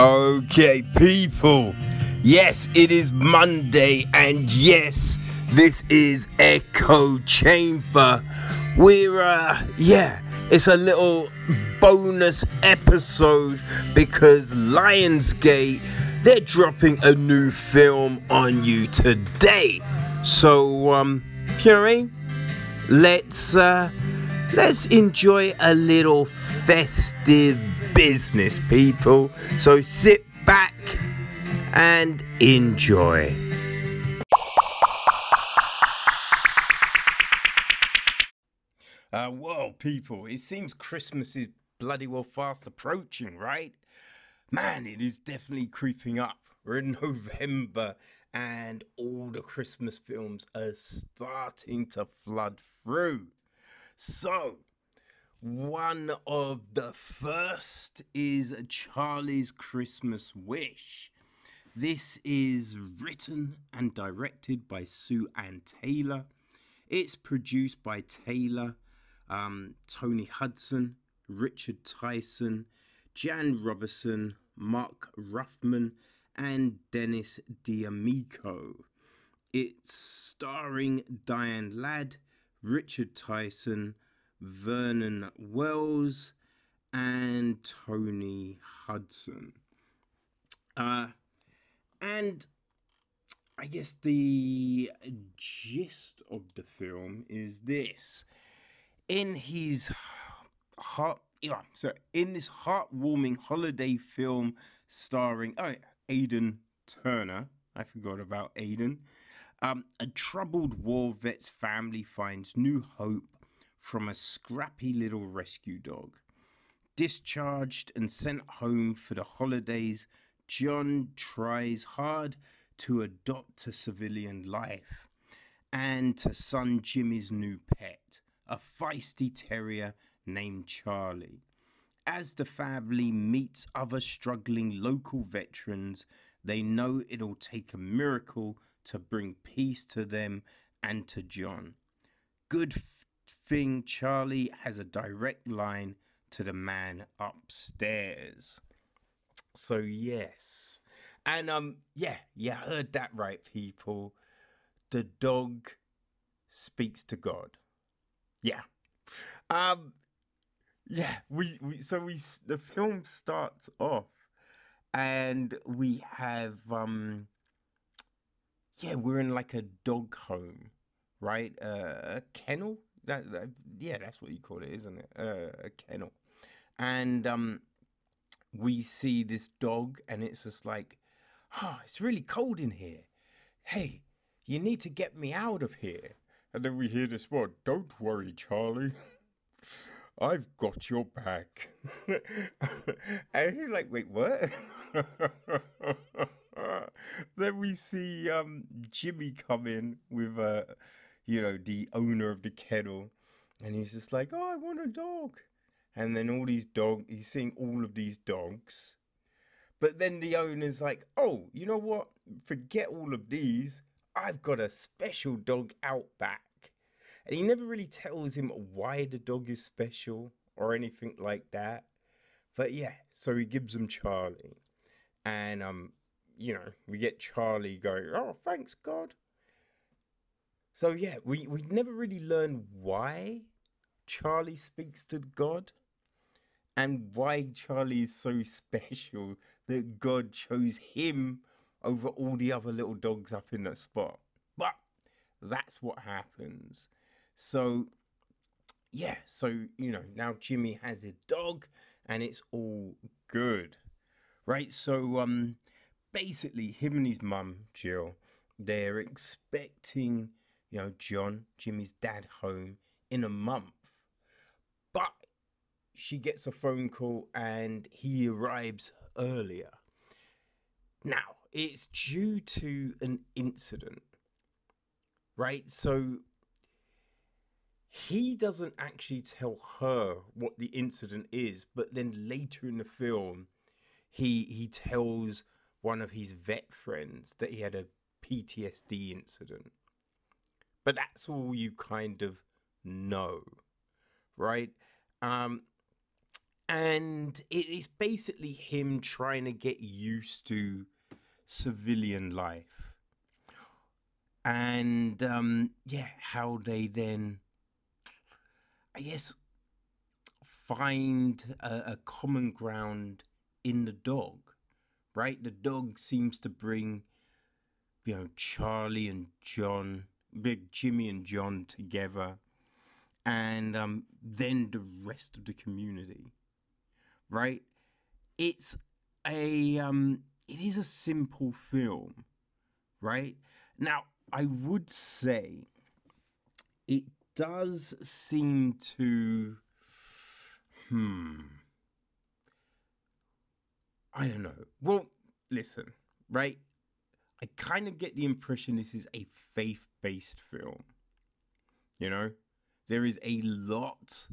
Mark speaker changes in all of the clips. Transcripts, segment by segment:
Speaker 1: Okay, people. Yes, it is Monday, and yes, this is Echo Chamber. We're, uh, yeah, it's a little bonus episode because Lionsgate they're dropping a new film on you today. So, um, you know what I mean? Let's, uh, let's enjoy a little festive business, people. So sit back and enjoy. Uh, well, people, it seems Christmas is bloody well fast approaching, right? Man, it is definitely creeping up. We're in November and all the Christmas films are starting to flood through. So, one of the first is Charlie's Christmas Wish. This is written and directed by Sue Ann Taylor. It's produced by Taylor, um, Tony Hudson, Richard Tyson, Jan Robertson, Mark Ruffman, and Dennis D'Amico. It's starring Diane Ladd, Richard Tyson, Vernon Wells, and Tony Hudson. Uh, and I guess the gist of the film is this. In his heart, yeah, so in this heartwarming holiday film starring oh, Aidan Turner, I forgot about Aidan. Um, a troubled war vet's family finds new hope from a scrappy little rescue dog. Discharged and sent home for the holidays, John tries hard to adopt a civilian life and to son Jimmy's new pet, a feisty terrier named Charlie. As the family meets other struggling local veterans, they know it'll take a miracle to bring peace to them and to John. Good thing Charlie has a direct line to the man upstairs. So yes. And um yeah, yeah, heard that right people. The dog speaks to God. Yeah. Um yeah, we, we so we the film starts off and we have um yeah, we're in like a dog home, right? Uh, a kennel. That, that, yeah, that's what you call it, isn't it? Uh, a kennel. And um we see this dog and it's just like, "Oh, it's really cold in here. Hey, you need to get me out of here." And then we hear this word, "Don't worry, Charlie." I've got your back. and you're like, wait, what? then we see um, Jimmy come in with, uh, you know, the owner of the kennel. And he's just like, oh, I want a dog. And then all these dogs, he's seeing all of these dogs. But then the owner's like, oh, you know what? Forget all of these. I've got a special dog out back and he never really tells him why the dog is special or anything like that. But yeah, so he gives him Charlie, and um, you know, we get Charlie going, "Oh, thanks God." So yeah, we we never really learn why Charlie speaks to God, and why Charlie is so special that God chose him over all the other little dogs up in that spot. But that's what happens. So, yeah, so, you know, now Jimmy has a dog and it's all good, right? So, um, basically, him and his mum, Jill, they're expecting, you know, John, Jimmy's dad, home in a month. But she gets a phone call and he arrives earlier. Now, it's due to an incident, right? So he doesn't actually tell her what the incident is, but then later in the film, he he tells one of his vet friends that he had a PTSD incident. But that's all you kind of know, right? Um, and it's basically him trying to get used to civilian life and um yeah how they then i guess find a, a common ground in the dog right the dog seems to bring you know charlie and john big jimmy and john together and um then the rest of the community right? It's a um it is a simple film, right? Now, I would say it does seem to hmm I don't know. Well, listen, right? I kind of get the impression this is a faith-based film. You know, there is a lot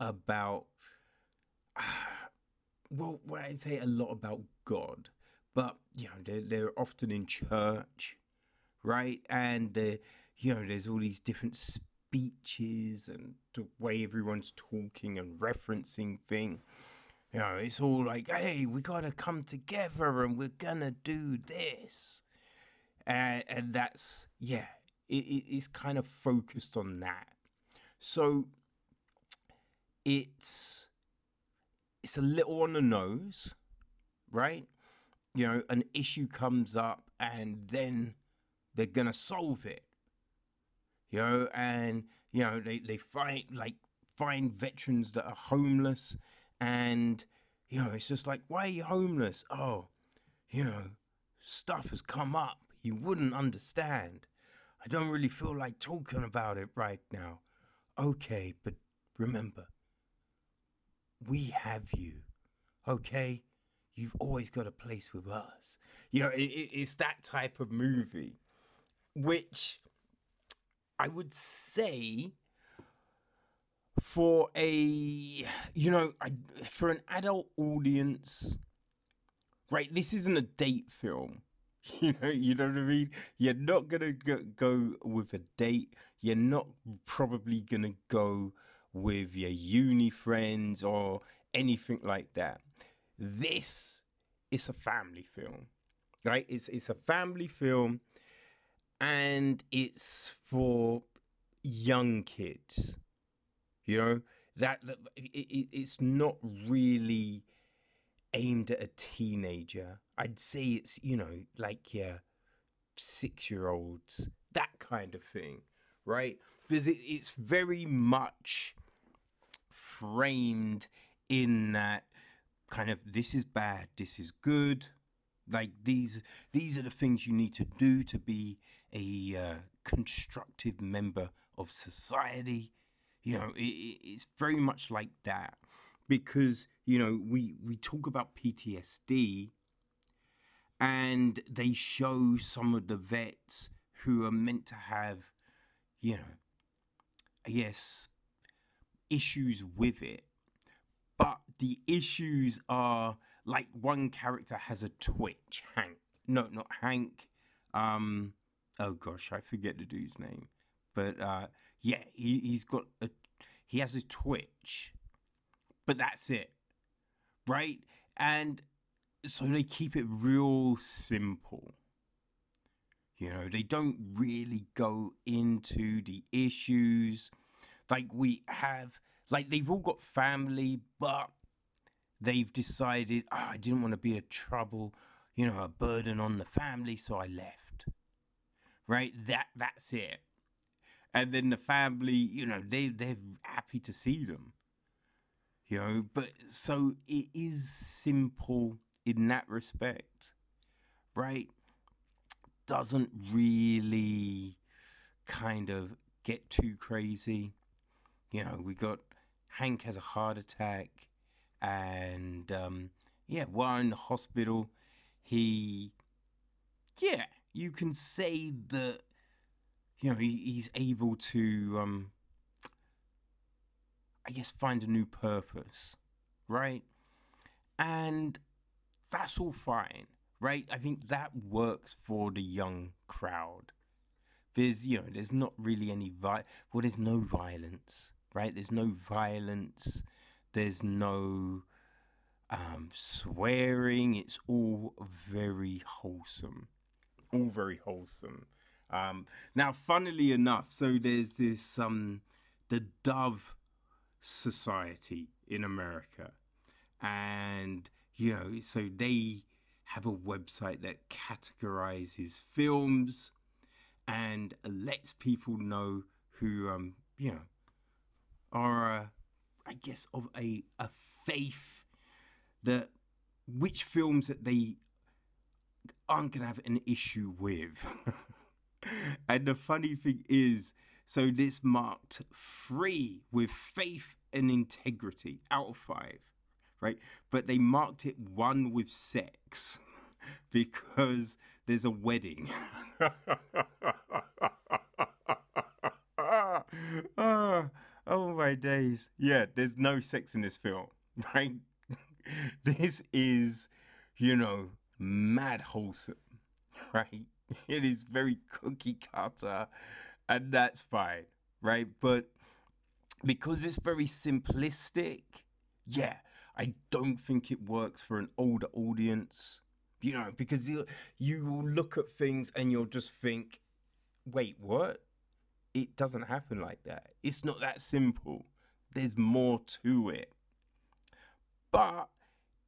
Speaker 1: about well, when I say a lot about God, but you know they're, they're often in church, right? And uh, you know there's all these different speeches and the way everyone's talking and referencing thing. You know, it's all like, hey, we gotta come together and we're gonna do this, and and that's yeah, it, it's kind of focused on that. So it's it's a little on the nose, right? You know, an issue comes up and then they're gonna solve it. You know, and you know, they, they find like find veterans that are homeless and you know, it's just like, why are you homeless? Oh, you know, stuff has come up. You wouldn't understand. I don't really feel like talking about it right now. Okay, but remember, we have you. Okay? You've always got a place with us. You know, it, it, it's that type of movie, which I would say for a, you know, for an adult audience, right? This isn't a date film. You know, you know what I mean. You're not gonna go, go with a date. You're not probably gonna go with your uni friends or anything like that. This is a family film, right? It's it's a family film, and it's for young kids. You know that, that it, it, it's not really aimed at a teenager. I'd say it's you know like yeah, six year olds that kind of thing, right? Because it, it's very much framed in that kind of this is bad, this is good. Like these, these are the things you need to do to be a uh, constructive member of society. You know, it, it's very much like that because you know we we talk about PTSD, and they show some of the vets who are meant to have, you know, yes, issues with it. But the issues are like one character has a twitch, Hank. No, not Hank. Um, oh gosh, I forget the dude's name. But uh, yeah, he, he's got a he has a twitch. But that's it. Right? And so they keep it real simple. You know, they don't really go into the issues like we have, like they've all got family, but they've decided, oh, I didn't want to be a trouble, you know, a burden on the family, so I left. Right? That that's it. And then the family, you know, they they're happy to see them. You know, but so it is simple in that respect, right? Doesn't really kind of get too crazy you know, we got Hank has a heart attack, and um, yeah, while in the hospital, he, yeah, you can say that, you know, he, he's able to, um, I guess, find a new purpose, right? And that's all fine, right? I think that works for the young crowd. There's, you know, there's not really any vi- well, there's no violence right? There's no violence. There's no um, swearing. It's all very wholesome. All very wholesome. Um, now, funnily enough, so there's this um, the Dove Society in America, and you know, so they have a website that categorizes films and lets people know who um, you know are, uh, I guess, of a a faith that which films that they aren't gonna have an issue with. and the funny thing is, so this marked three with faith and integrity out of five, right? But they marked it one with sex because there's a wedding. oh, oh my days. Yeah, there's no sex in this film, right? this is, you know, mad wholesome, right? It is very cookie cutter, and that's fine, right? But because it's very simplistic, yeah, I don't think it works for an older audience. You know, because you you will look at things and you'll just think, wait, what? It doesn't happen like that. It's not that simple. There's more to it. But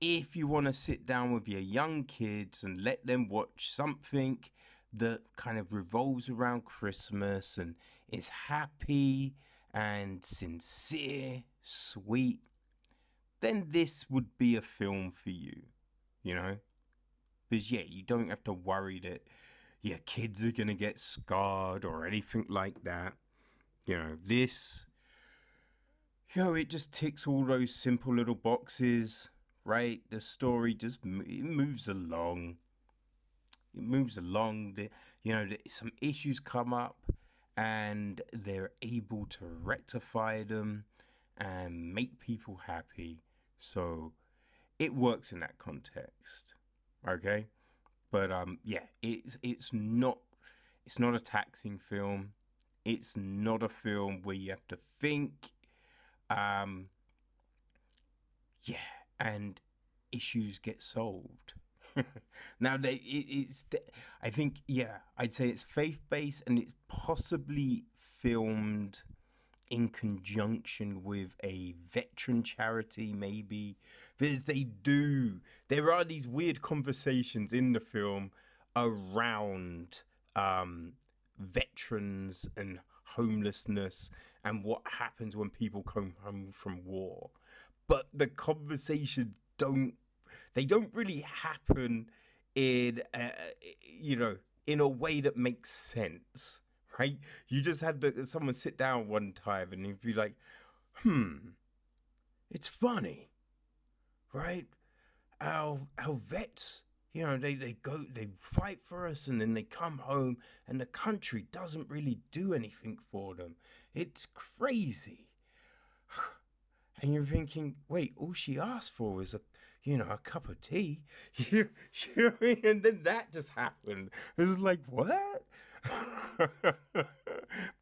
Speaker 1: if you want to sit down with your young kids and let them watch something that kind of revolves around Christmas and is happy and sincere, sweet, then this would be a film for you, you know? Because, yeah, you don't have to worry that your kids are going to get scarred or anything like that. You know, this, you know, it just ticks all those simple little boxes, right? The story just moves along. It moves along. The, you know, some issues come up and they're able to rectify them and make people happy. So it works in that context. Okay? But um yeah, it's it's not it's not a taxing film. It's not a film where you have to think. Um yeah, and issues get solved. now they it, it's i think yeah i'd say it's faith-based and it's possibly filmed in conjunction with a veteran charity maybe. Because they do there are these weird conversations in the film around um, veterans and homelessness and what happens when people come home from war. But the conversations don't they don't really happen in uh, you know in a way that makes sense right? You just have to someone sit down one time and you'd be like hmm it's funny right? Our our vets you know they, they go they fight for us and then they come home and the country doesn't really do anything for them. It's crazy. And you're thinking wait all she asked for was a you know, a cup of tea. You, you And then that just happened. It's like, what?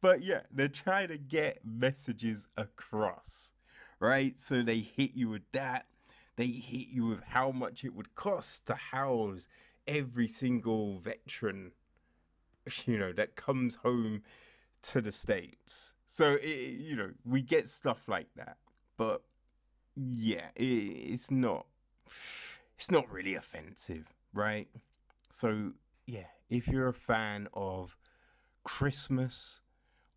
Speaker 1: but yeah, they're trying to get messages across, right? So they hit you with that. They hit you with how much it would cost to house every single veteran, you know, that comes home to the States. So, it, you know, we get stuff like that. But yeah, it, it's not it's not really offensive, right? So, yeah, if you're a fan of Christmas,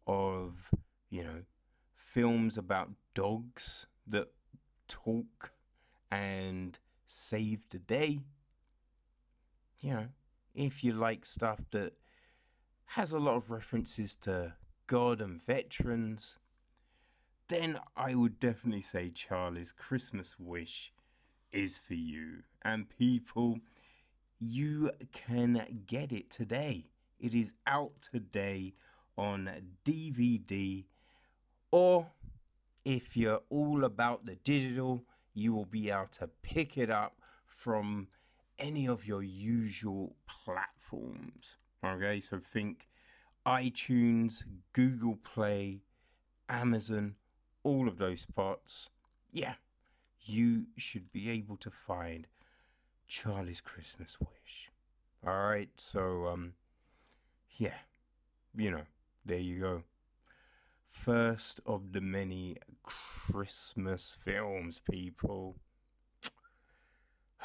Speaker 1: of, you know, films about dogs that talk and save the day, you know, if you like stuff that has a lot of references to God and veterans, then I would definitely say Charlie's Christmas Wish is for you. And people, you can get it today. It is out today on DVD. Or if you're all about the digital, you will be able to pick it up from any of your usual platforms. Okay, so think iTunes, Google Play, Amazon, all of those spots. Yeah, you should be able to find Charlie's Christmas wish. All right, so um, yeah, you know, there you go. First of the many Christmas films, people.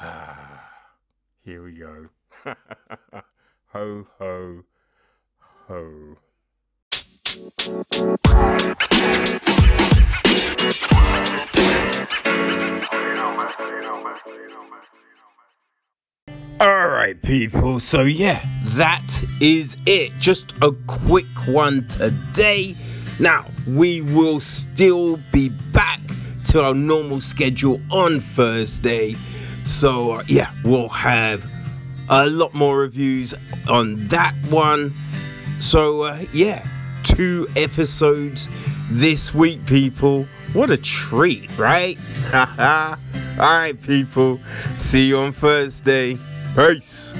Speaker 1: Ah, here we go. ho, ho, ho. All right, people. So, yeah, that is it. Just a quick one today. Now, we will still be back to our normal schedule on Thursday. So, uh, yeah, we'll have a lot more reviews on that one. So, uh, yeah, two episodes this week, people. What a treat, right? All right, people. See you on Thursday. Peace.